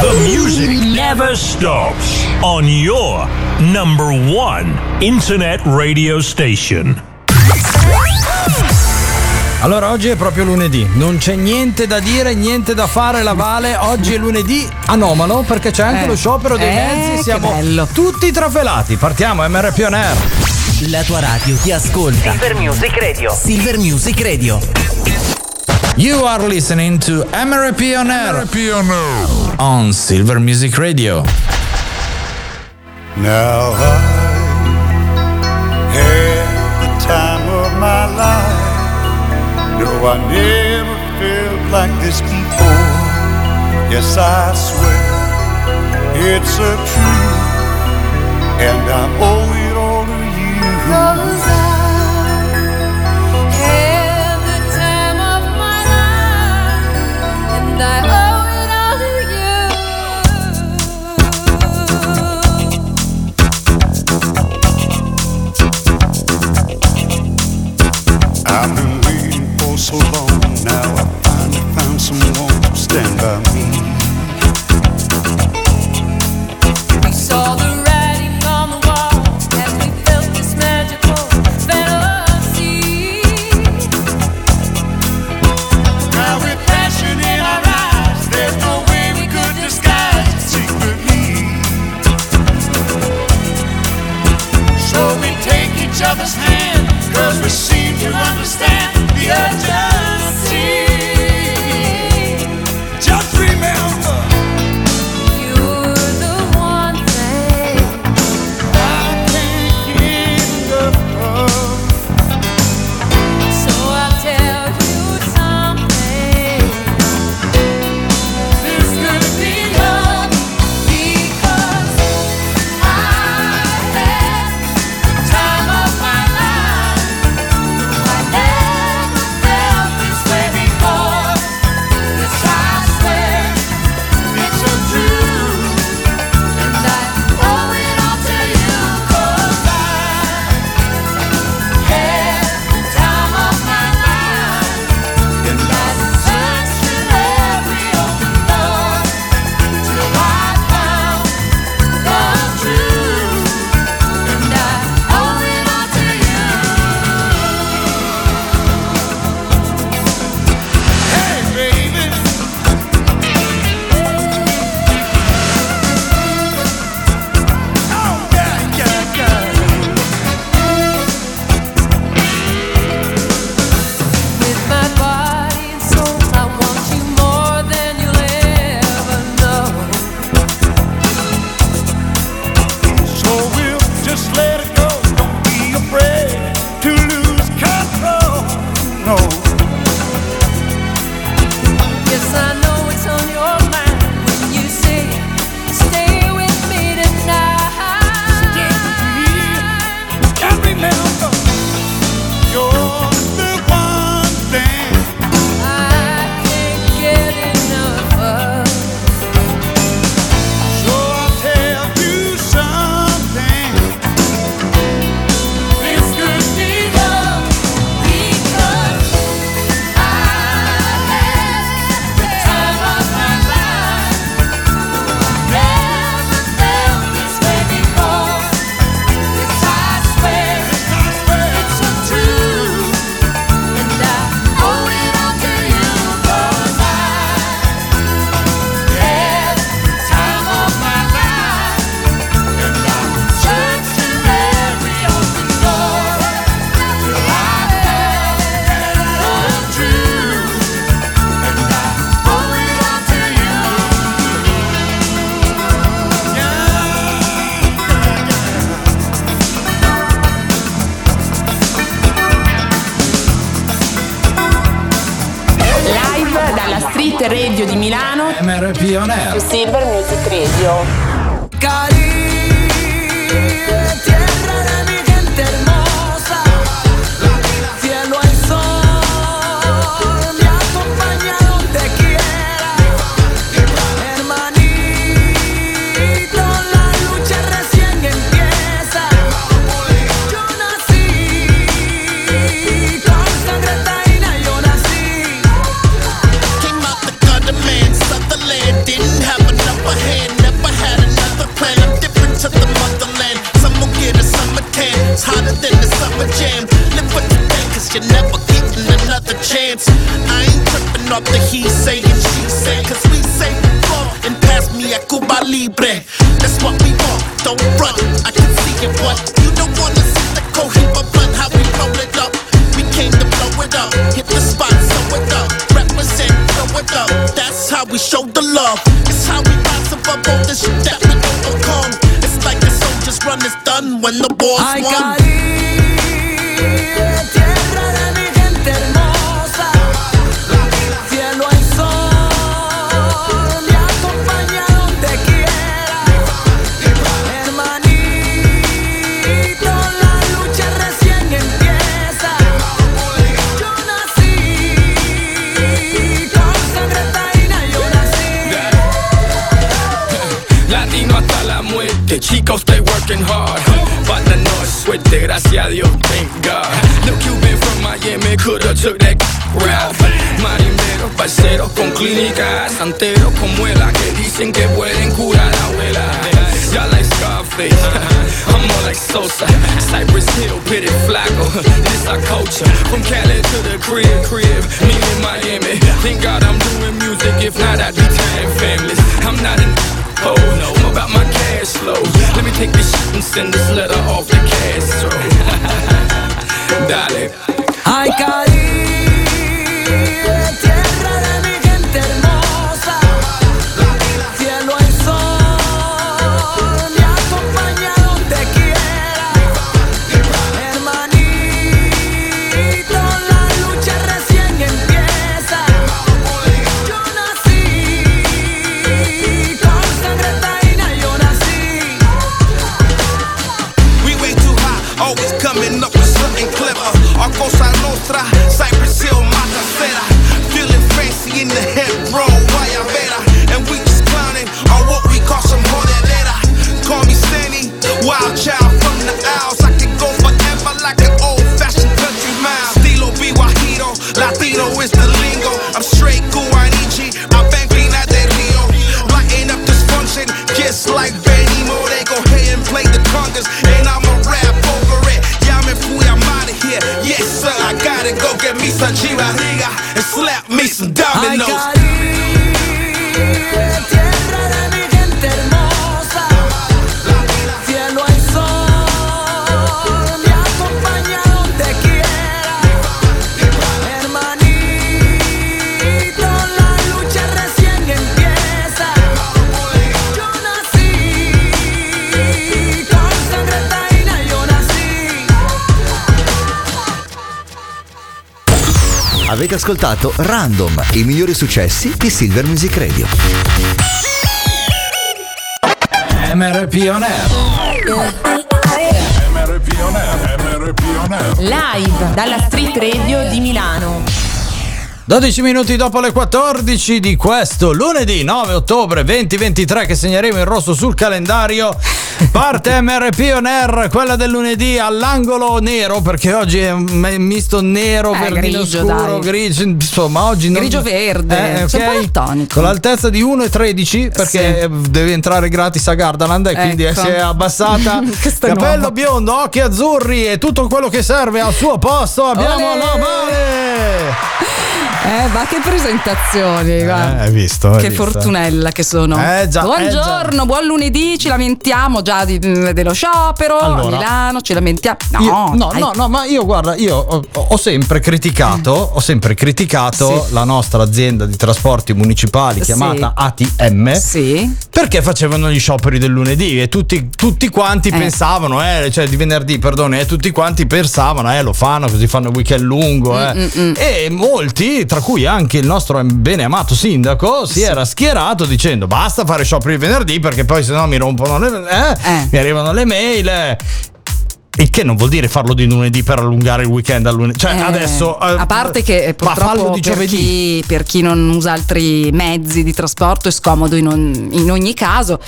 The music never stops on your number one internet radio station. Allora oggi è proprio lunedì, non c'è niente da dire, niente da fare, la Vale. Oggi è lunedì anomalo perché c'è anche Eh. lo sciopero dei Eh, mezzi, siamo tutti trafelati. Partiamo, MRP On Air. La tua radio ti ascolta. Silver Music Radio. Silver Music Radio. You are listening to MRP On Air MRP On on Silver Music Radio. Now I had the time of my life. No, I never felt like this before. Yes, I swear it's a truth, and I owe it all to you. Cause Silver Music Radio. tierra de mi gente you're never getting another chance. I ain't tripping off the he say and she say Cause we say fuck and pass me a Cuba Libre. That's what we want, don't run. I can see it what? You don't wanna see the Cohiba blunt How we roll it up. We came to blow it up. Hit the spot, sew it up. Represent, throw it up. That's how we show the love. It's how we rise above all this shit that we overcome. It's like the soldiers run is done when the war's Ay, won suerte, gracias Dios, thank God. You been from Miami, coulda took that route. Marineros, parceros con clínicas, santeros con muela que dicen que pueden curar a abuela. Y'all like Scarface, I'm more like Sosa. Cypress Hill, pitted flaco. This our culture, from Cali to the crib, crib. Me in Miami, thank God I'm doing music. If not, I'd be tying families. I'm not an Oh no, I'm about my cash flow. Let me take this shit and send this letter off to Castro. Dale. Ay, Caribe, Avete ascoltato Random, i migliori successi di Silver Music Radio. MRP on air. MRP on air, MRP on air. Live dalla Street Radio di Milano. 12 minuti dopo le 14 di questo lunedì 9 ottobre 2023 che segneremo in rosso sul calendario. Parte MRP on air, quella del lunedì all'angolo nero perché oggi è misto nero, Eh, verdino grigio, scuro, dai. grigio, insomma oggi non- Grigio verde, ok? sei un po' daltonico. Con l'altezza di 1,13 perché eh, devi entrare gratis a Gardaland e quindi Ecco. si è abbassata. Capello nuovo. biondo, occhi azzurri e tutto quello che serve al suo posto. Abbiamo Olè! la Vale. Eh, ma che presentazioni, guarda. hai visto? hai Che visto. fortunella che sono. Eh, già, Buongiorno, buon lunedì, ci lamentiamo già di- dello sciopero a Allora. Milano, ci lamentiamo. No, Io- no, no, no, ma io guarda, io ho, ho sempre criticato, ho sempre criticato Sì. la nostra azienda di trasporti municipali Sì. chiamata ATM Sì. perché facevano gli scioperi del lunedì e tutti, tutti quanti Eh. pensavano, eh, cioè di venerdì, perdone, e tutti quanti pensavano, eh, lo fanno così fanno il weekend lungo, eh. Mm, mm, mm. E molti, tra cui anche il nostro bene amato sindaco, si era schierato dicendo basta fare sciopero il venerdì perché poi sennò mi rompono le... eh, mi arrivano le mail. Il che non vuol dire farlo di lunedì per allungare il weekend al lunedì. Cioè, Eh, adesso. eh, a parte che eh, purtroppo di per chi, per chi non usa altri mezzi di trasporto è scomodo in, on- in ogni caso.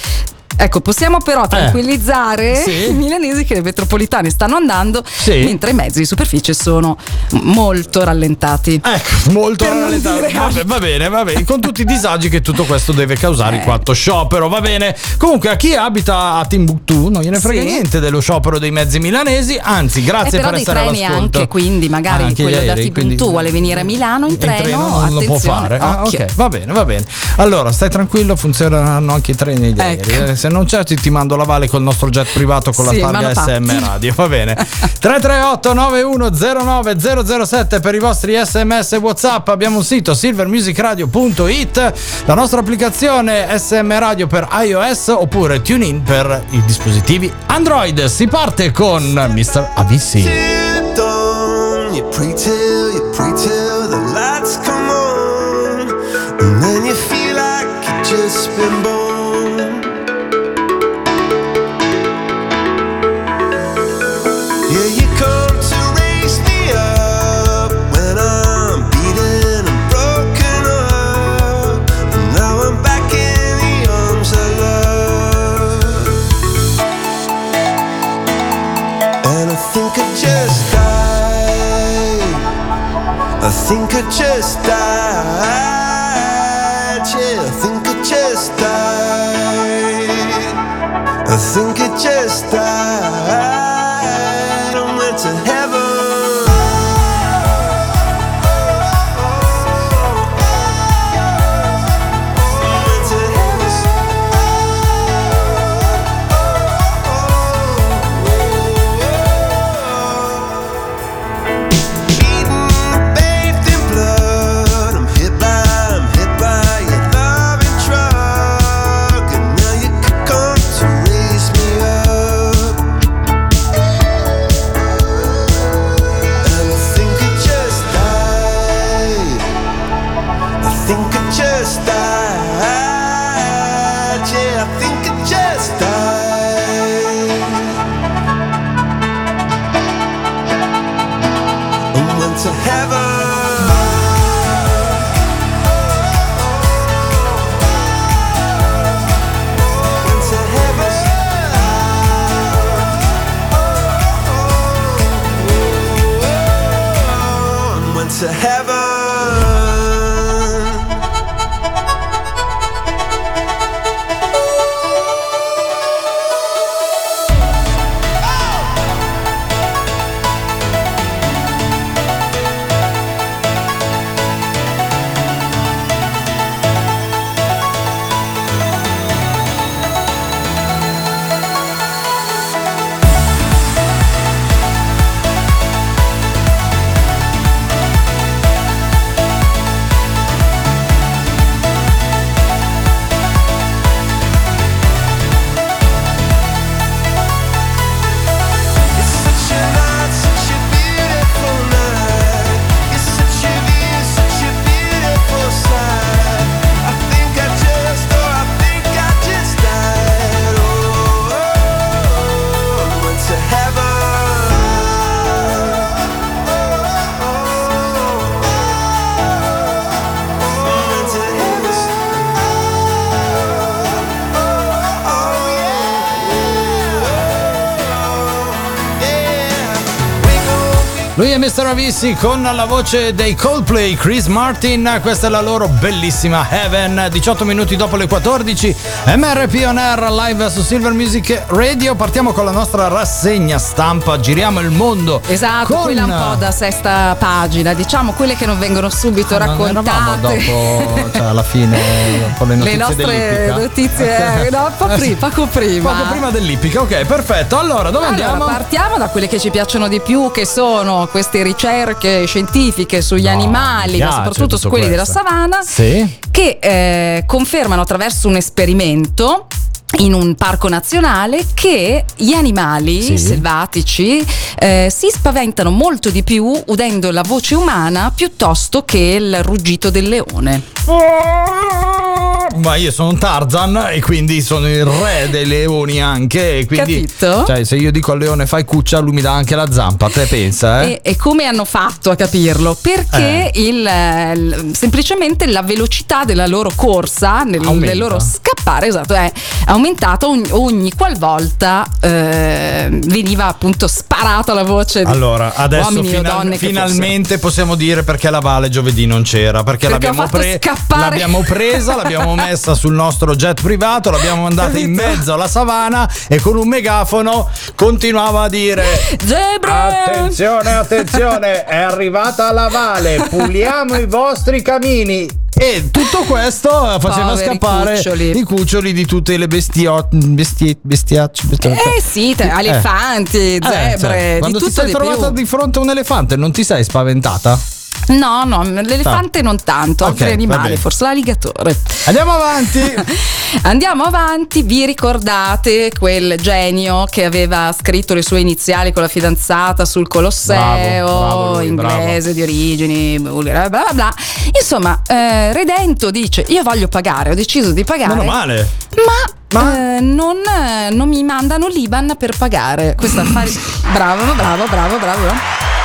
Ecco, possiamo però tranquillizzare Eh, sì. i milanesi che le metropolitane stanno andando, Sì. mentre i mezzi di superficie sono molto rallentati. Ecco, molto dire Vabbè, va bene, va bene. Con tutti i disagi che tutto questo deve causare Eh. in quanto sciopero, va bene. Comunque, a chi abita a Timbuktu non gliene frega Sì. niente dello sciopero dei mezzi milanesi. Anzi, Eh, grazie però per dei essere treni all'ascolto. anche, quindi magari Anche quello gli da aerei, Timbuktu quindi- vuole venire a Milano in In treno, non lo può fare. Ah, ok, va bene, va bene. Allora, stai tranquillo, funzioneranno anche i treni e gli Ecco. aerei. Se non c'è, ti, ti mando la Vale col nostro jet privato con Sì, la targa. SM Radio. Va bene. 338 9109 007 per i vostri sms e whatsapp. Abbiamo un sito silvermusicradio.it, la nostra applicazione SM Radio per iOS oppure TuneIn per i dispositivi Android. Si parte con Mr. Avissi. dawn. You pray till, you pray till the lights come on. And then you feel like you've just been born. Think I just died. Yeah, I think I. I think I Mr. Avissi con la voce dei Coldplay, Chris Martin. Questa è la loro bellissima Heaven. 18 minuti dopo le 14. MRP On Air live su Silver Music Radio. Partiamo con la nostra rassegna stampa. Giriamo il mondo. Esatto, con... quella un po' da sesta pagina, diciamo quelle che non vengono subito Ah, raccontate. dopo, cioè alla fine, un po' le Le notizie nostre dell'Ippica. notizie, eh, no, un po' prima, poco prima. Poco prima dell'Ippica, ok, perfetto. Allora, dove Allora, andiamo? partiamo da quelle che ci piacciono di più, che sono queste ricerche scientifiche sugli No, animali, ma soprattutto su quelli questo. della savana, Sì. che eh, confermano attraverso un esperimento in un parco nazionale che gli animali Sì. selvatici eh, si spaventano molto di più udendo la voce umana piuttosto che il ruggito del leone. Ma io sono Tarzan e quindi sono il re dei leoni anche. E quindi, Capito? Cioè, se io dico al leone fai cuccia, lui mi dà anche la zampa. Te pensa, eh? E, e come hanno fatto a capirlo? Perché il, eh, il- semplicemente la velocità della loro corsa, nel, del loro scappare, esatto, è aumentata ogni, ogni qualvolta eh, veniva appunto sparata la voce Allora, adesso uomini final- donne finalmente possiamo dire perché la Vale giovedì non c'era. Perché, Perché l'abbiamo, scappare- l'abbiamo presa, l'abbiamo messa sul nostro jet privato, l'abbiamo mandata in mezzo alla savana e con un megafono continuava a dire: Zebre! Attenzione, attenzione, è arrivata la Vale, puliamo i vostri camini. E tutto questo eh, faceva Poveri scappare cuccioli. i cuccioli di tutte le bestio- bestie- bestiacce. Eh sì, te- elefanti, Eh, zebre, cioè, di quando tutto ti sei di trovata più. di fronte a un elefante, non ti sei spaventata? No, no, l'elefante non tanto, Ok, altri va animali, forse l'alligatore. Andiamo avanti. Andiamo avanti, vi ricordate quel genio che aveva scritto le sue iniziali con la fidanzata sul Colosseo, Bravo, bravo lui, inglese di origini, bla bla bla. Insomma, eh, Redento dice: Io voglio pagare, ho deciso di pagare. Meno male. Ma, eh, non, eh, non mi mandano l'Iban per pagare. Questo affari. Bravo, bravo, bravo, bravo.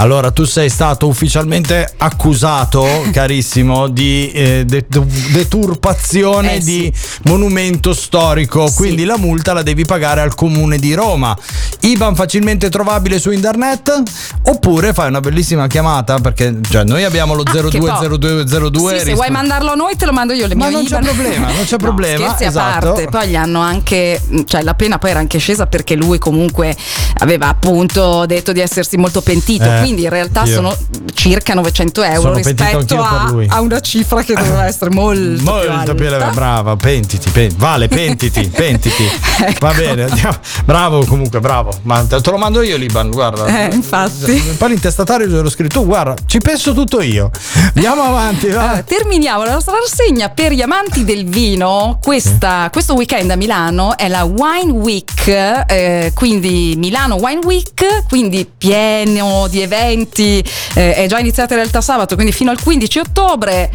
Allora, tu sei stato ufficialmente accusato, carissimo, di eh, de- deturpazione Eh, sì. di monumento storico. Quindi la multa la devi pagare al comune di Roma. IBAN facilmente trovabile su internet. Oppure fai una bellissima chiamata. Perché cioè, noi abbiamo lo Ah, che poi- 020202. Sì, se vuoi mandarlo a noi te lo mando io le Ma non c'è IBAN. problema, non c'è No, problema, Scherzi esatto. a parte, poi gli hanno anche, cioè la pena poi era anche scesa perché lui comunque aveva appunto detto di essersi molto pentito, Eh, quindi in realtà io- sono circa 900 euro Sono rispetto a, a una cifra che doveva essere molto, Molto più più alta. elevata. brava, pentiti, pen- vale, pentiti, pentiti. Ecco. Va bene, andiamo. Bravo comunque, bravo. Ma te lo mando io l'Iban, guarda. Eh, infatti. Poi l'intestatario glielo scritto, guarda, ci penso tutto io. Andiamo avanti, va. Allora, terminiamo la nostra rassegna per gli amanti del vino. Questa- questo weekend a Milano è la Wine Week, eh, quindi Milano Wine Week, quindi pieno di eventi. Eh, è già iniziata in realtà sabato, quindi fino al 15 ottobre.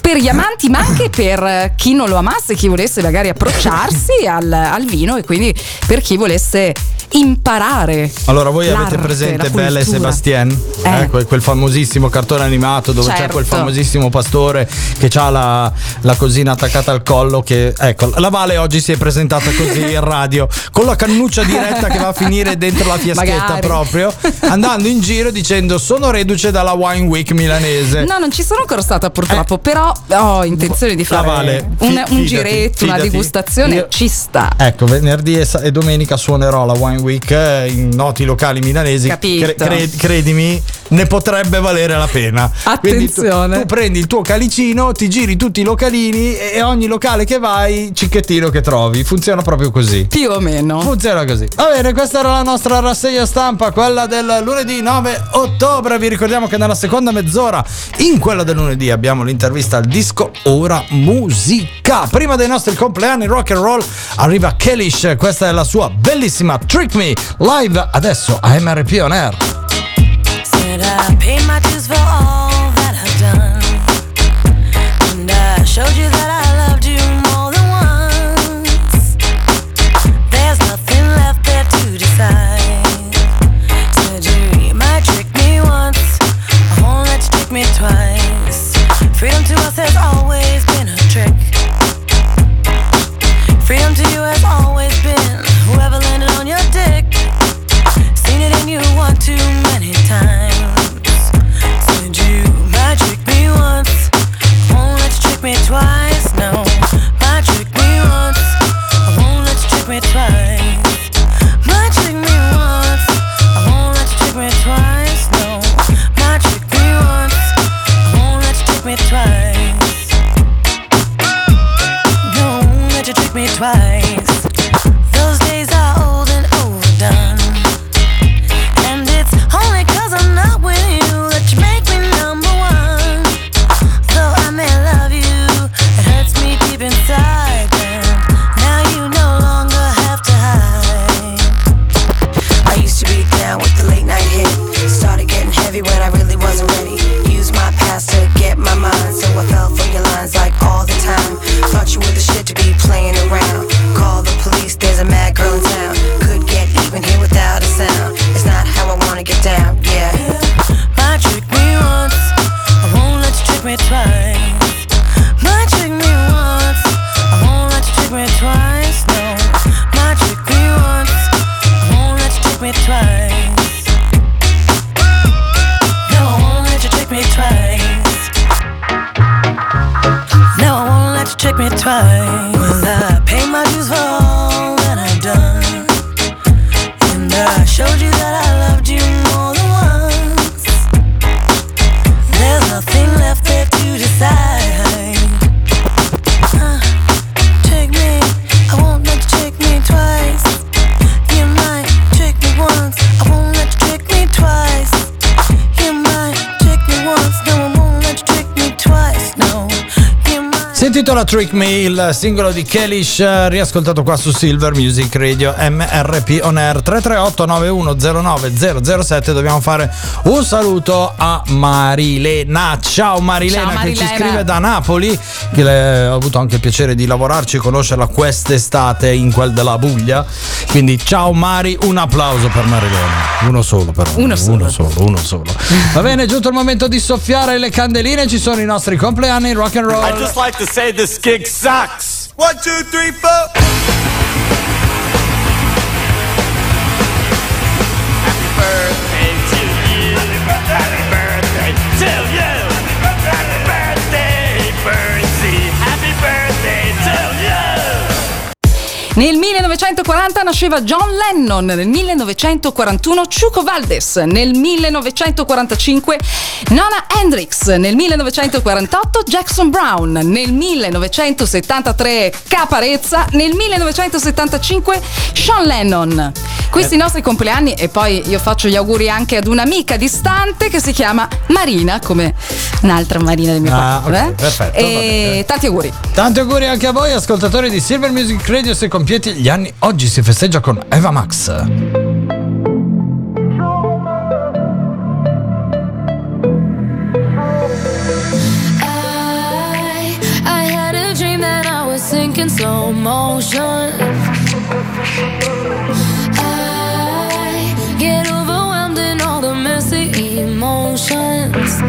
Per gli amanti, ma anche per chi non lo amasse, chi volesse magari approcciarsi al, al vino e quindi per chi volesse imparare. Allora, voi avete presente la Bella e. Sebastien? Eh. Eh, quel, quel famosissimo cartone animato dove c'è Certo. quel famosissimo pastore che ha la, la cosina attaccata al collo. Che, ecco, la Vale oggi si è presentata così in radio con la cannuccia diretta che va a finire dentro la fiaschetta Magari. proprio, andando in giro dicendo sono reduce dalla Wine Week milanese. No, non ci sono ancora stata purtroppo, però ho intenzione di Eh. Fare Vale, un, fi- un fidati, giretto, una fidati. degustazione, Io- ci sta. Ecco, venerdì e, e domenica suonerò la Wine Week eh, in noti locali milanesi. Capito. cre- credimi, ne potrebbe valere la pena. Quindi tu- Attenzione. Tu, prendi il tuo calicino, ti giri tutti i localini e ogni locale che vai, cicchettino che trovi. Funziona proprio così. Più o meno. Funziona così. Va bene, questa era la nostra rassegna stampa, quella del lunedì 9 ottobre. Vi ricordiamo che nella seconda mezz'ora, in quella del lunedì, abbiamo l'intervista al disco Ora Musica. Prima dei nostri compleanni rock and roll arriva Kelish, questa è la sua bellissima Trick Me live adesso a MRP On Air. Said I paid my intitola Trick Me, il singolo di Kelish, eh, riascoltato qua su Silver Music Radio MRP On Air 338 9109 007. Dobbiamo fare un saluto a Marilena. Ciao Marilena, Ciao, che ci Marilena. scrive da Napoli, che le- ho avuto anche il piacere di lavorarci e conoscerla quest'estate in quel della Puglia. Quindi ciao Mari, un applauso per Marilena. Uno solo però. Uno solo. Uno solo, uno solo. Va bene, è giunto il momento di soffiare le candeline, ci sono i nostri compleanni rock and roll. I'd just like to say this gig sucks. One, two, three, four. Nel 1940 nasceva John Lennon, nel 1941 Chuco Valdes, nel 1945 Nona Hendrix, nel 1948 Jackson Brown, nel 1973 Caparezza, nel 1975 Sean Lennon. Questi i nostri compleanni e poi io faccio gli auguri anche ad un'amica distante che si chiama Marina, come un'altra Marina del mio Ah, padre. ok, eh? perfetto, E tanti auguri. Tanti auguri anche a voi, ascoltatori di Silver Music Radio. Se compiete gli anni, oggi si festeggia con Eva Max. I, I had a dream that I was sinking slow motion. I get overwhelmed in all the messy emotions.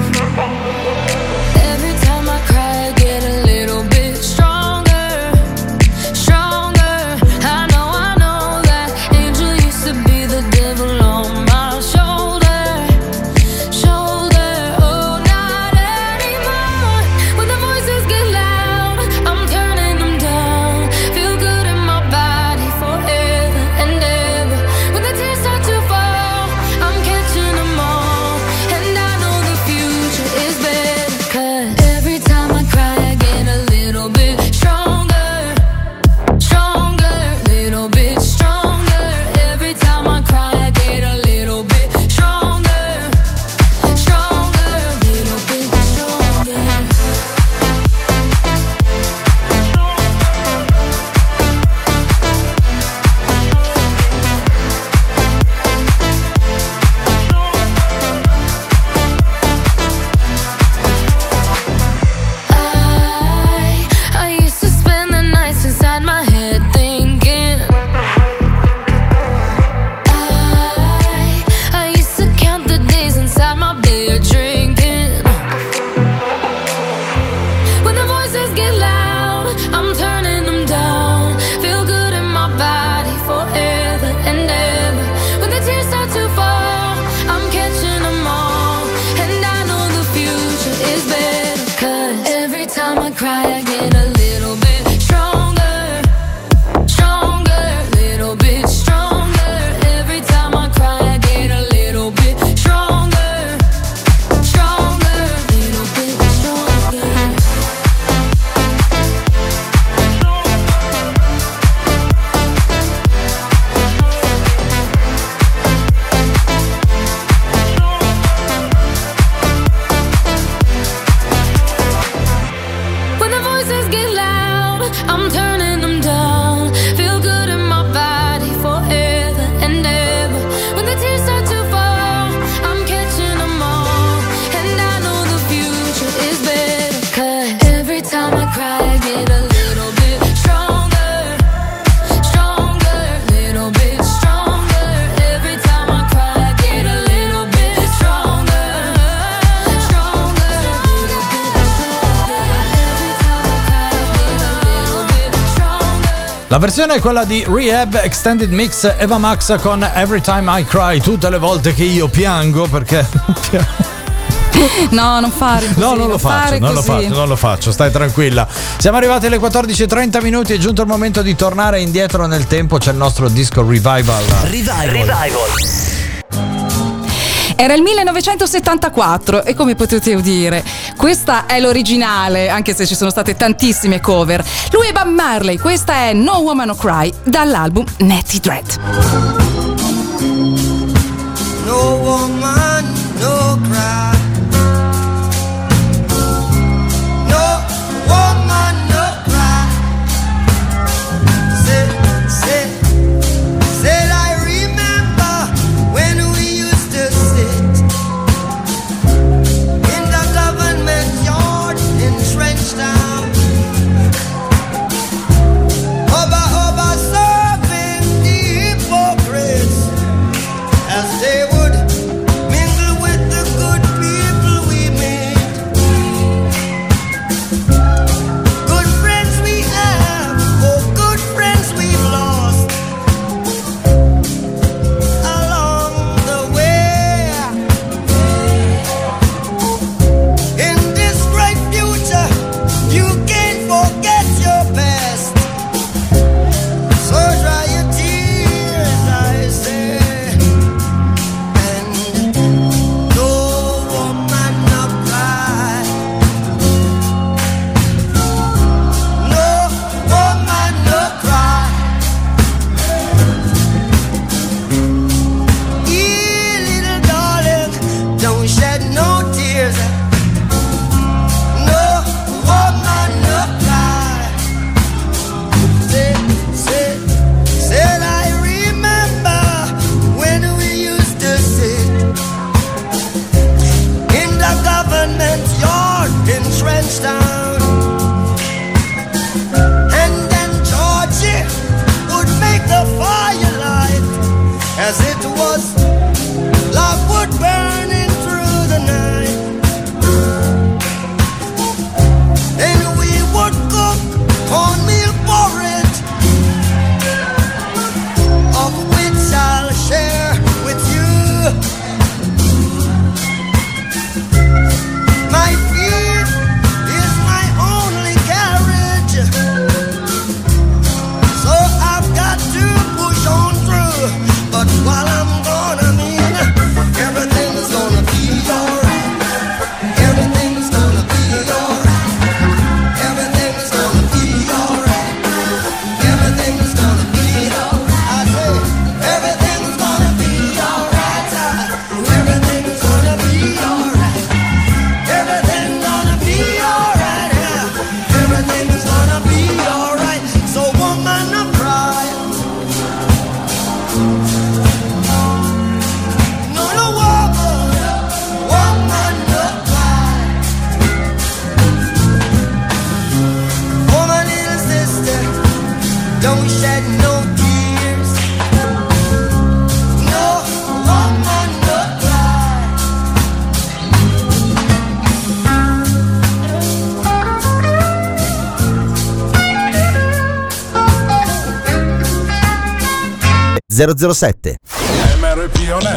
Is better. versione è quella di Rehab Extended Mix Eva Max con Every Time I Cry, tutte le volte che io piango perché... No, non fare così. No, non lo, faccio, non, lo faccio, non lo faccio, stai tranquilla. Siamo arrivati alle 14.30 minuti, è giunto il momento di tornare indietro nel tempo, c'è il nostro disco Revival. Revival. Revival. Era il 1974 e come potete udire questa è l'originale, anche se ci sono state tantissime cover. Lui è Bob Marley, questa è No Woman No Cry dall'album Natty Dread. No woman, no cry. 007.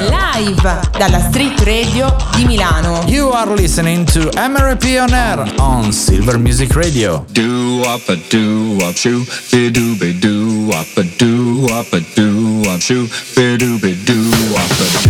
Live dalla Street Radio di Milano. You are listening to MRP on air on Silver Music Radio. Do up a do up shoe, be do be do up a do up a do up shoe, be do be do up a do.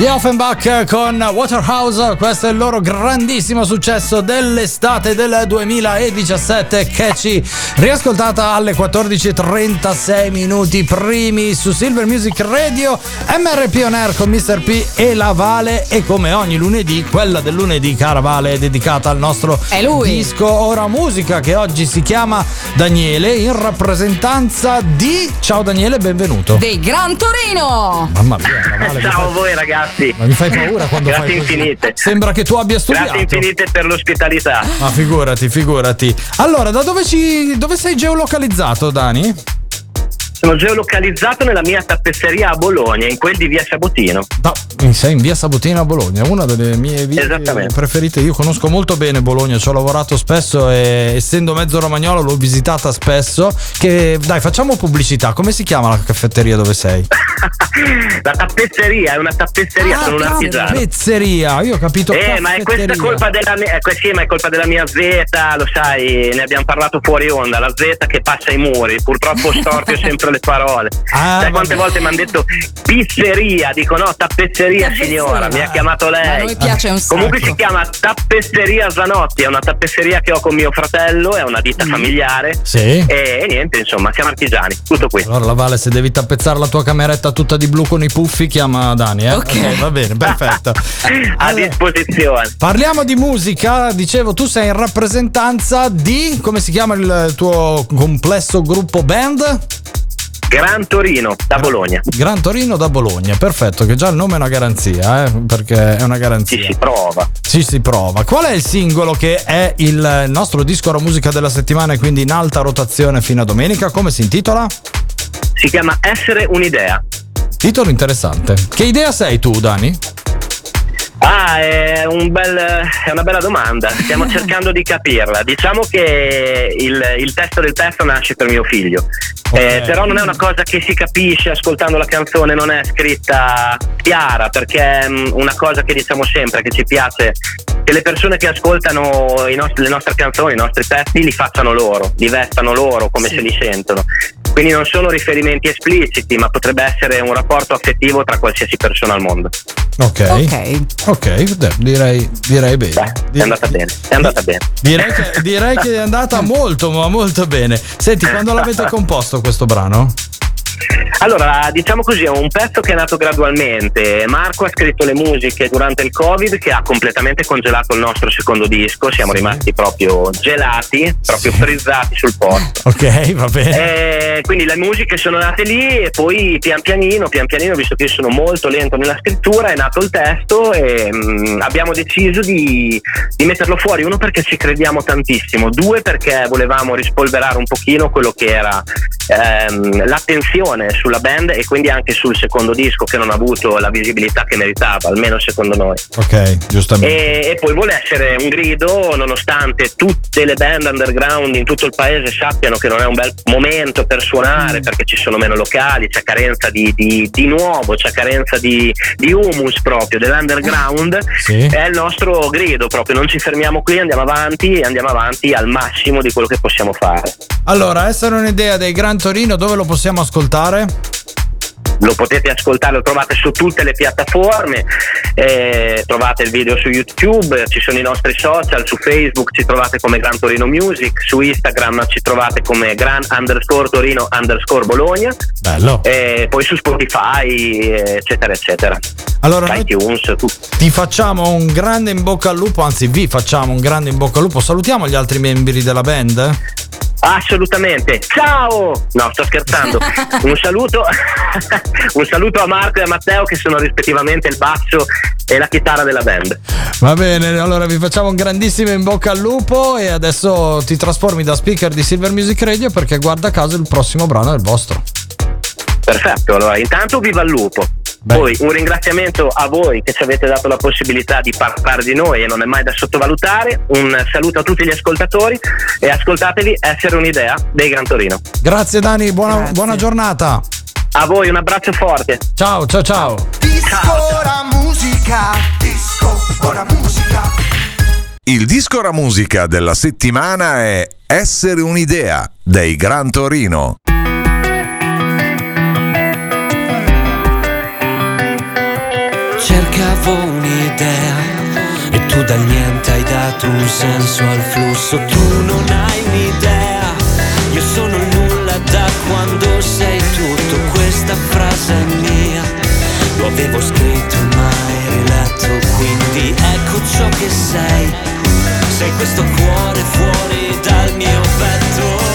Gli Offenbach con Waterhouse, questo è il loro grandissimo successo dell'estate del 2017 Catchy, riascoltata alle 14.36 minuti primi su Silver Music Radio, MRP On Air con Mr. P e la Vale e come ogni lunedì, quella del lunedì cara Vale è dedicata al nostro È lui. disco Ora Musica che oggi si chiama Daniele in rappresentanza di... Ciao Daniele, benvenuto. Dei Gran Torino! Mamma mia, la Vale Ciao a voi ragazzi. Ma mi fai paura quando Grazie fai così. infinite. Sembra che tu abbia studiato. Grazie infinite per l'ospitalità. Ma figurati, figurati. Allora, da dove, ci, dove sei geolocalizzato, Dani? Sono geolocalizzato nella mia tappezzeria a Bologna, in quel di via Sabotino. No, sei in via Sabotina a Bologna, una delle mie vie preferite. Io conosco molto bene Bologna, ci ho lavorato spesso e essendo mezzo romagnolo l'ho visitata spesso. Che dai, facciamo pubblicità. Come si chiama la caffetteria dove sei? La tappezzeria è una tappezzeria, Ah, sono un artigiano. Pizzeria, io ho capito. Eh, ma è questa colpa della mia, eh, sì, ma è colpa della mia Z, lo sai, ne abbiamo parlato fuori onda, la Z che passa i muri, purtroppo storpio sempre le parole. Ah, sai quante volte mi hanno detto pizzeria, dico no, tappezzeria signora, mi ha chiamato lei. A noi piace un sacco. Comunque si chiama tappezzeria Zanotti, è una tappezzeria che ho con mio fratello, è una ditta familiare. Sì. E, e niente, insomma, siamo artigiani, tutto qui. Allora, la Vale, se devi tappezzare la tua cameretta tutta di blu con i puffi, chiama Dani, eh? Ok. va bene, perfetto. A disposizione. Parliamo di musica, dicevo tu sei in rappresentanza di come si chiama il tuo complesso gruppo band? Gran Torino da Bologna. Gran Torino da Bologna, perfetto, che già il nome è una garanzia, eh, perché è una garanzia. Ci si prova. Ci si prova. Qual è il singolo che è il nostro disco Ora musica della settimana e quindi in alta rotazione fino a domenica? Come si intitola? Si chiama Essere un'idea. Titolo interessante. Che idea sei tu, Dani? Ah, è, un bel- è una bella domanda. Stiamo cercando di capirla. Diciamo che il, il testo del pezzo nasce per mio figlio. Eh, però non è una cosa che si capisce ascoltando la canzone, non è scritta chiara, perché è mm, una cosa che diciamo sempre, che ci piace che le persone che ascoltano i nostri- le nostre canzoni, i nostri pezzi, li facciano loro, li vestano loro come se li sentono. Quindi non sono riferimenti espliciti, ma potrebbe essere un rapporto affettivo tra qualsiasi persona al mondo. Ok. Ok. Ok, beh, direi, direi bene. È andata bene, è andata bene. Direi che, direi che è andata molto, ma molto bene. Senti, quando l'avete composto questo brano? Allora, diciamo così, è un pezzo che è nato gradualmente. Marco ha scritto le musiche durante il Covid che ha completamente congelato il nostro secondo disco. Siamo rimasti proprio gelati, proprio frizzati sul posto. Ok, va bene. Eh, quindi le musiche sono nate lì e poi pian pianino, pian pianino, visto che io sono molto lento nella scrittura, è nato il testo e mm, abbiamo deciso di, di metterlo fuori. Uno perché ci crediamo tantissimo, due perché volevamo rispolverare un pochino quello che era ehm, l'attenzione sulla band e quindi anche sul secondo disco che non ha avuto la visibilità che meritava, almeno secondo noi. Ok, giustamente. E, e poi vuole essere un grido nonostante tutte le band underground in tutto il paese sappiano che non è un bel momento per suonare perché ci sono meno locali, c'è carenza di, di- di nuovo, c'è carenza di, di humus proprio dell'underground. Sì. È il nostro grido proprio, non ci fermiamo qui, andiamo avanti e andiamo avanti al massimo di quello che possiamo fare. Allora, essere un'idea dei Gran Torino, dove lo possiamo ascoltare? Lo potete ascoltare, lo trovate su tutte le piattaforme, eh, trovate il video su YouTube, ci sono i nostri social, su Facebook ci trovate come Gran Torino Music, su Instagram ci trovate come Gran underscore Torino underscore Bologna, Bello. e poi su Spotify, eccetera, eccetera. Allora, iTunes, ti facciamo un grande in bocca al lupo, anzi vi facciamo un grande in bocca al lupo. Salutiamo gli altri membri della band. Assolutamente. Ciao! No, sto scherzando. Un saluto, un saluto a Marco e a Matteo che sono rispettivamente il basso e la chitarra della band. Va bene, allora vi facciamo un grandissimo in bocca al lupo e adesso ti trasformi da speaker di Silver Music Radio perché guarda caso il prossimo brano è il vostro. Perfetto, allora intanto viva il lupo. Poi un ringraziamento a voi che ci avete dato la possibilità di parlare di noi e non è mai da sottovalutare. Un saluto a tutti gli ascoltatori e ascoltatevi Essere un'idea dei Gran Torino. Grazie Dani, buona, buona giornata. A voi un abbraccio forte. Ciao, ciao, ciao. Disco ora musica, disco ora musica. Il disco ora musica della settimana è Essere un'idea dei Gran Torino. Cercavo un'idea e tu dal niente hai dato un senso al flusso. Tu non hai un'idea, io sono il nulla da quando sei tutto. Questa frase è mia, lo avevo scritto mai riletto. Quindi ecco ciò che sei, sei questo cuore fuori dal mio petto.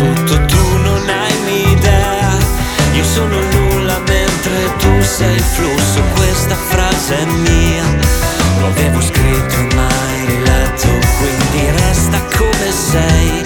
Tutto, tu non hai un'idea. Io sono nulla mentre tu sei il flusso, questa frase è mia. Lo avevo scritto e mai riletto, quindi resta come. Sei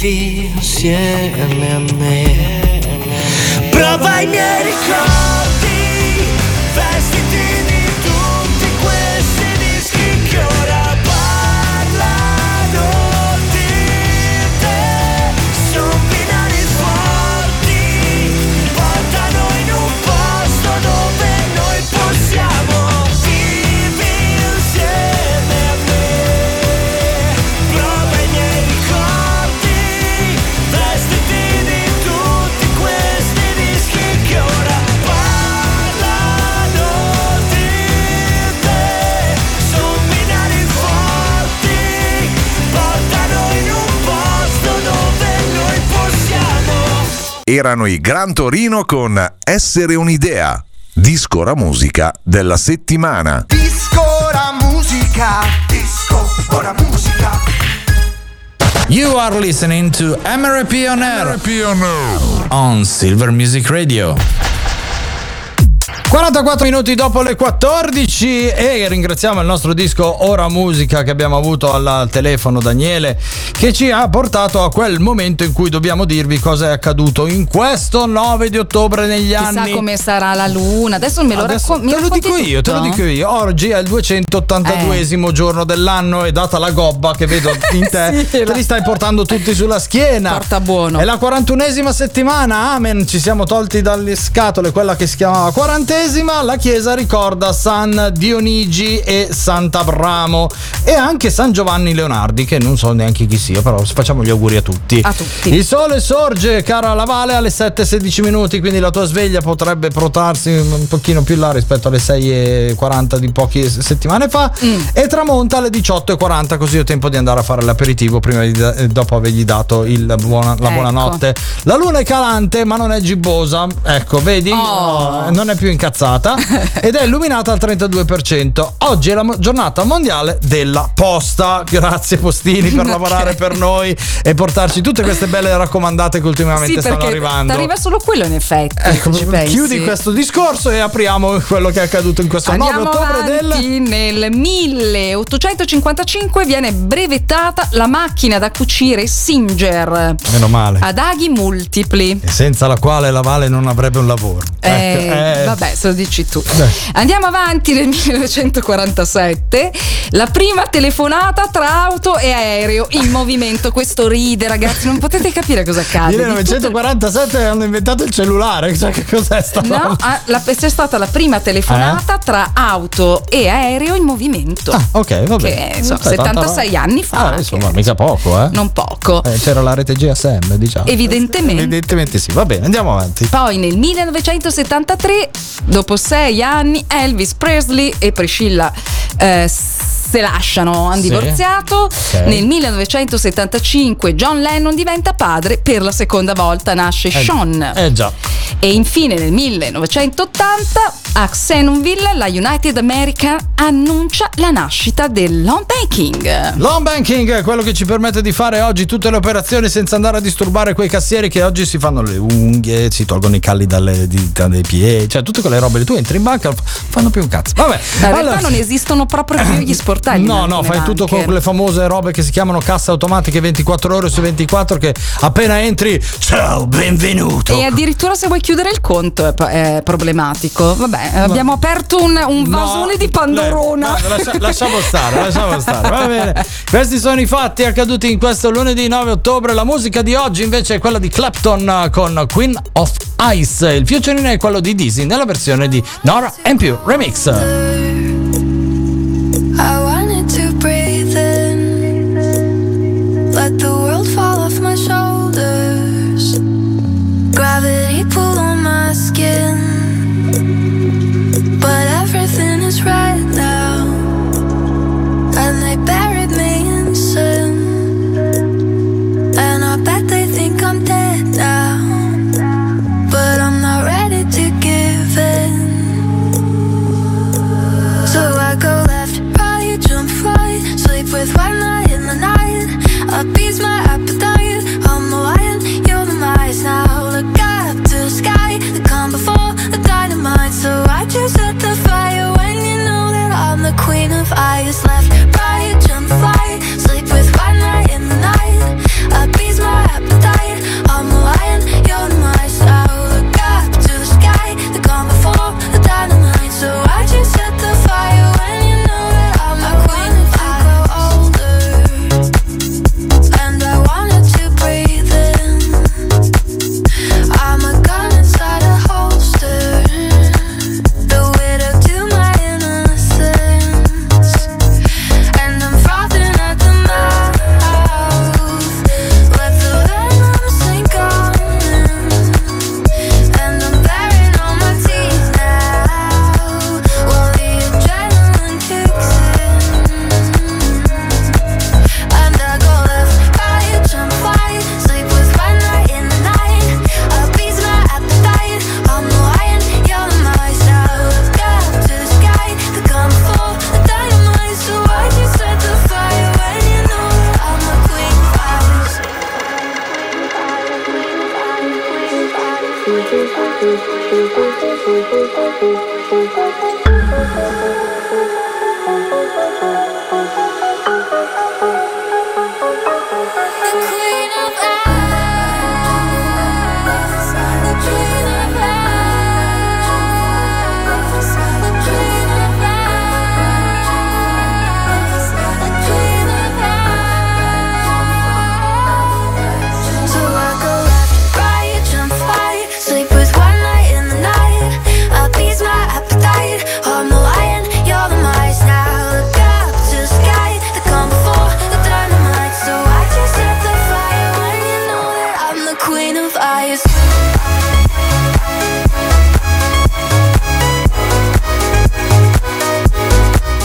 Vivi insieme a me. Prova i miei ricordi Erano i Gran Torino con Essere un'idea, disco ora musica della settimana. Disco ora musica, disco ora musica. You are listening to MRP on Air on Silver Music Radio. 44 minuti dopo le 14 e ringraziamo il nostro disco Ora Musica che abbiamo avuto al telefono Daniele che ci ha portato a quel momento in cui dobbiamo dirvi cosa è accaduto in questo 9 di ottobre negli Chissà anni. come sarà la luna. Adesso me lo, Adesso racco- mi te lo dico io, te lo tutto? dico io. Oggi è il 282esimo giorno dell'anno e data la gobba che vedo in te, Sì, te la- li stai portando tutti sulla schiena. Porta buono. È la 41esima settimana, amen. Ci siamo tolti dalle scatole quella che si chiamava quarantesima. La chiesa ricorda San Dionigi e Sant'Abramo e anche San Giovanni Leonardi, che non so neanche chi sia, però facciamo gli auguri a tutti. A tutti. Il sole sorge, cara Lavale, alle 7.16 minuti, quindi la tua sveglia potrebbe protarsi un pochino più là rispetto alle 6.40 di poche settimane fa Mm. e tramonta alle 18.40, così ho tempo di andare a fare l'aperitivo prima di, dopo avergli dato il buona- la Ecco. buonanotte. La luna è calante, ma non è gibbosa. Ecco, vedi? Oh. Oh, non è più incazzata ed è illuminata al 2%. Oggi è la giornata mondiale della posta. Grazie postini per lavorare per noi e portarci tutte queste belle raccomandate che ultimamente Sì, stanno arrivando. arriva solo quello in effetti. Ecco, ci pensi. chiudi questo discorso e apriamo quello che è accaduto in questo 9 Andiamo ottobre del nel 1855 viene brevettata la macchina da cucire Singer Meno male. ad aghi multipli. E senza la quale la Vale non avrebbe un lavoro. Eh, Ecco, eh. Vabbè, se lo dici tu. Beh. Andiamo avanti nel 1947. La prima telefonata tra auto e aereo in movimento. Questo ride, ragazzi, non potete capire cosa accade. Di 1947 hanno inventato il cellulare, cioè che cos'è sta No, ah, la- c'è stata la prima telefonata tra auto e aereo in movimento. Eh? Ah, ok, va bene. Che, insomma, Beh, tanta 76 roba. anni fa. Ah, insomma, mica poco, eh. Non poco. Eh, c'era la rete GSM, diciamo. Evidentemente. Evidentemente sì, va bene, andiamo avanti. Poi nel 1973, dopo sei anni, Elvis Presley e Priscilla eh, se lasciano, hanno Sì. divorziato. Ok. Nel 1975 John Lennon diventa padre per la seconda volta, nasce Eh, Sean. Eh già. E infine nel 1980 a Xenonville la United America annuncia la nascita dell'home banking. L'home banking è quello che ci permette di fare oggi tutte le operazioni senza andare a disturbare quei cassieri che oggi si fanno le unghie, si tolgono i calli dalle dita dei piedi, cioè tutte quelle robe. Tu entri in banca, fanno più un cazzo. Vabbè, in allora- realtà non esistono proprio più gli sportelli. No, no, fai tutto con quelle famose robe che si chiamano casse automatiche 24 ore su 24 che appena entri, ciao, benvenuto. E addirittura se vuoi chiudere il conto è, è problematico. Vabbè, abbiamo aperto un, un vasone di Pandorona. Lascia- lasciamo stare, lasciamo stare. Va bene. Questi sono i fatti accaduti in questo lunedì 9 ottobre. La musica di oggi invece è quella di Clapton con Queen of Ice. Il featuring è quello di Dizzy nella versione di Nora and Pure Remix. I queen of ice. Left,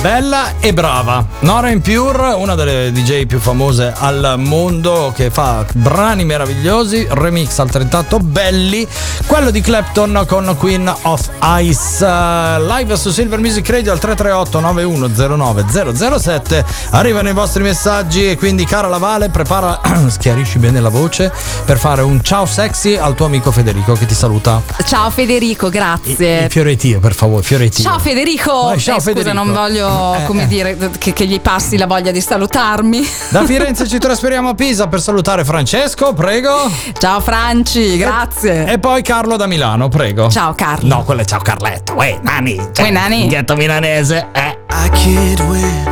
Bella e brava. Nora Impure, una delle DJ più famose al mondo, che fa brani meravigliosi, remix altrettanto belli. Quello di Clapton con Queen of Ice. eh, Live su Silver Music Radio al 338 9109 007. Arrivano i vostri messaggi e quindi cara Lavale, prepara, schiarisci bene la voce per fare un ciao sexy al tuo amico Federico che ti saluta. Ciao Federico, grazie. Fioretino, per favore, Fioretino. Ciao Federico. Vai, ciao Eh, scusa, Federico. non voglio, Eh, come eh. dire, che, che gli passi la voglia di salutarmi. Da Firenze ci trasferiamo a Pisa per salutare Francesco, prego. Ciao Franci, grazie. E poi Carlo da Milano, prego. Ciao Carlo. No, quello è ciao Carletto. Uè, nani. Uè, nani. Ghetto milanese. Eh. I can't win,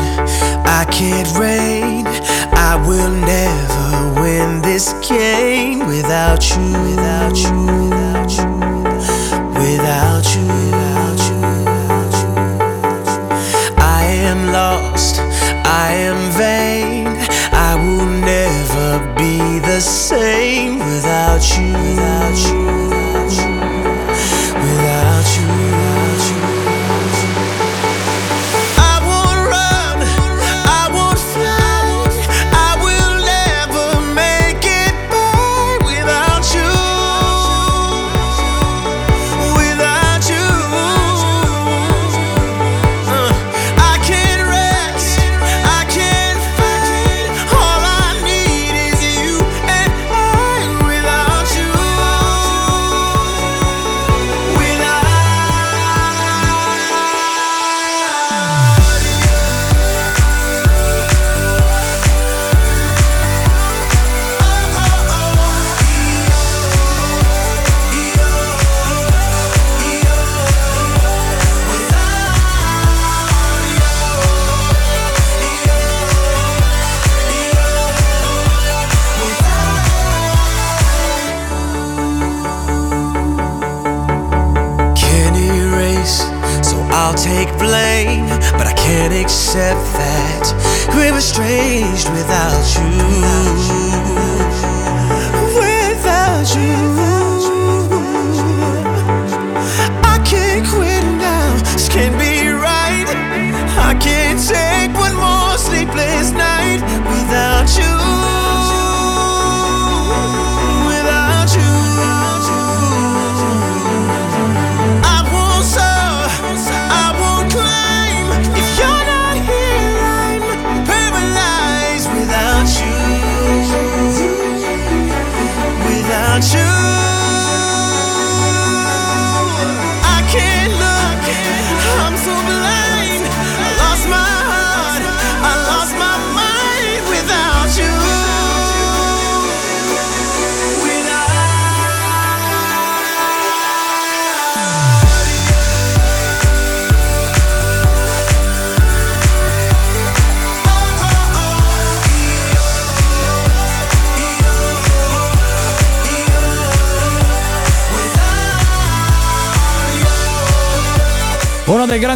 I can't reign. I will never win this game without you, without you, without you, without you, without you, lost, I am vain. I will never be the same without you, without you, without you,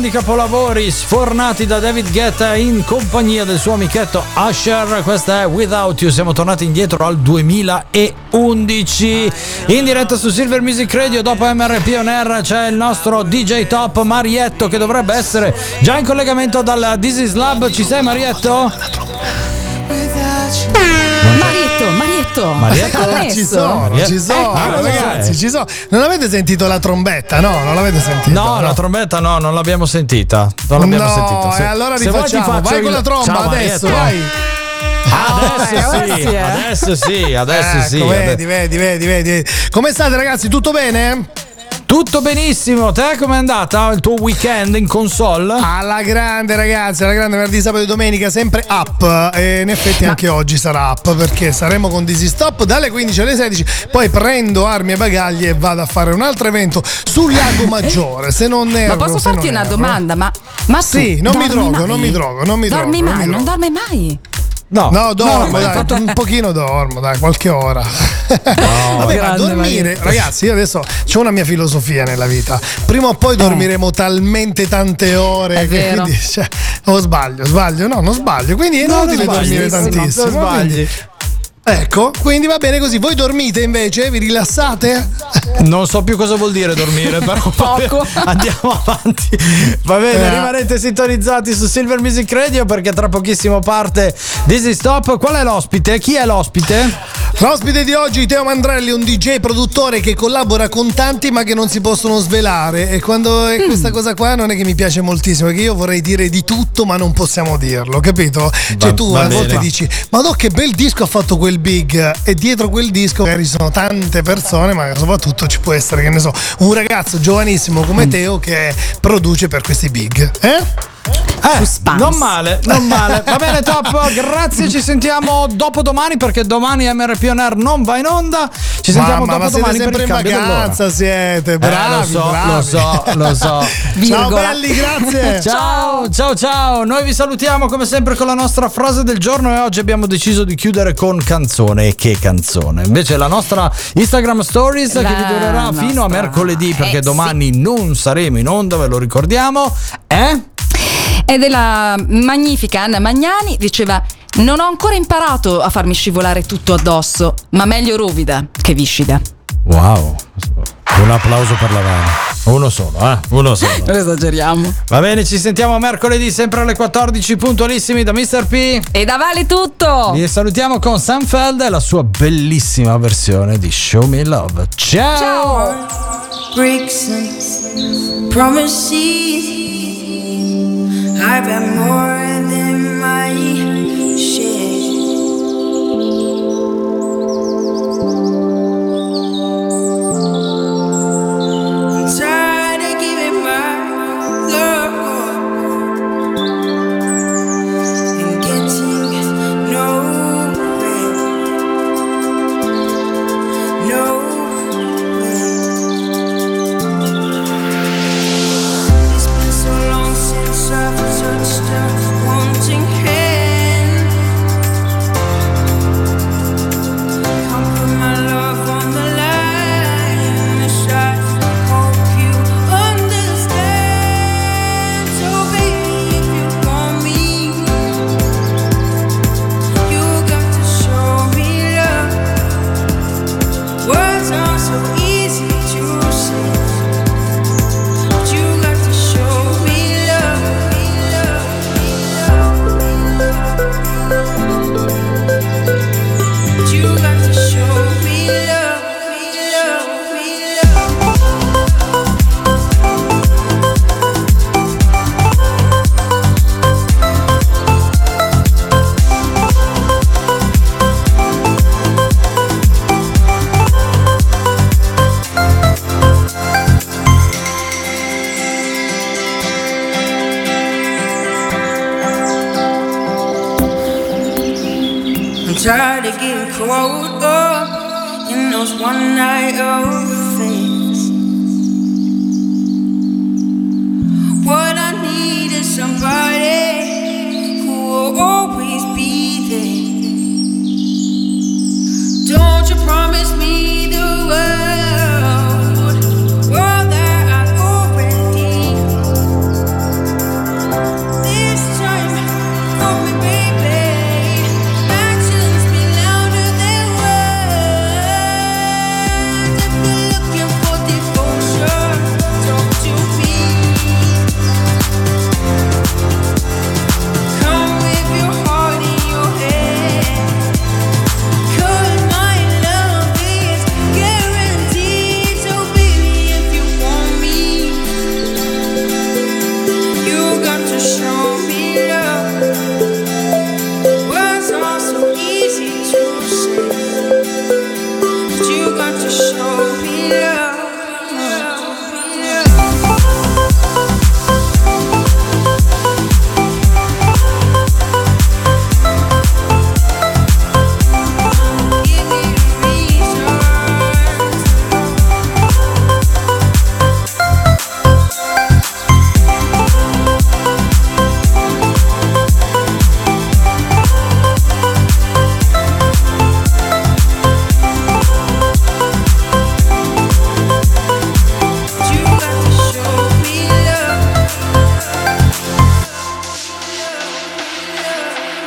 grandi capolavori sfornati da David Guetta in compagnia del suo amichetto Usher. Questa è Without You. Siamo tornati indietro al 2011. In diretta su Silver Music Radio. Dopo MRP On Air c'è il nostro DJ Top Marietto che dovrebbe essere già in collegamento dal This Is Lab. Ci sei, Marietto? Marietto, Marietto. Marietto? Connesso. Ci sono, ci sono, Eh, ragazzi, eh. ci sono. Non avete sentito la trombetta? No, non l'avete sentita. No, la trombetta no, non l'abbiamo sentita. Non l'abbiamo No, sentita. e allora Se rifacciamo. Vai il- con la tromba Ciao, adesso, Marietto. vai. Adesso ora sì, sì, eh. adesso sì, adesso Ecco, sì. vedi, vedi, vedi, vedi. Come state ragazzi? Tutto bene? Tutto benissimo, te com'è andata il tuo weekend in console? Alla grande ragazzi, alla grande venerdì, sabato e domenica, sempre up. E in effetti anche oggi sarà up perché saremo con Dizzy Stop dalle 15 alle 16. Poi prendo armi e bagagli e vado a fare un altro evento sul Lago Maggiore. Se non erro, Ma posso farti non una erro. domanda? Ma, ma tu Sì, non mi dormi drogo, mai? non mi drogo, non mi dormi drogo, non mai? mi Non drogo. dorme mai? No, No, dormo, ma dai, infatti- un pochino dormo, dai, qualche ora. Vabbè, ma dormire, Marietto. ragazzi, io adesso ho una mia filosofia nella vita. Prima o poi dormiremo talmente tante ore Eh. È che quindi, cioè, o sbaglio, sbaglio, no, non sbaglio. Quindi è No, non inutile dormire non tantissimo. sbagli. quindi- Ecco, quindi va bene così. Voi dormite invece? Vi rilassate? Non so più cosa vuol dire dormire, però Poco. andiamo avanti. Va bene, Eh. rimanete sintonizzati su Silver Music Radio perché tra pochissimo parte Dizzy Stop. Qual è l'ospite? Chi è l'ospite? L'ospite di oggi, Teo Mandrelli, un DJ produttore che collabora con tanti ma che non si possono svelare. E quando è questa cosa qua non è che mi piace moltissimo, perché io vorrei dire di tutto ma non possiamo dirlo, capito? Cioè tu va a volte dici, ma no che bel disco ha fatto quel big e dietro quel disco magari ci sono tante persone, ma soprattutto ci può essere, che ne so, un ragazzo giovanissimo Mm. come Teo che produce per questi big. Eh? Eh, non male, non male. Va bene, top. Grazie, ci sentiamo dopo domani perché domani MRP On Air non va in onda. Ci sentiamo Mamma, ma dopo siete domani per sempre il in vacanza, siete Eh, bravi, lo so, bravi. lo so, lo so. Ciao belli, grazie. Ciao, ciao, ciao. Noi vi salutiamo come sempre con la nostra frase del giorno e oggi abbiamo deciso di chiudere con canzone. E che canzone? Invece la nostra Instagram Stories che La vi durerà fino a nostra- mercoledì perché Eh, domani non saremo in onda, ve lo ricordiamo. Eh? È della magnifica Anna Magnani, diceva non ho ancora imparato a farmi scivolare tutto addosso, ma meglio ruvida che viscida. Wow. Un applauso per la Vane. Uno solo, eh? Uno solo. Non esageriamo. Va bene, ci sentiamo mercoledì sempre alle 14 puntualissimi da Mr. P. E da Vale tutto! Vi salutiamo con Sanfeld e la sua bellissima versione di Show Me Love. Ciao! promises. I've got more than my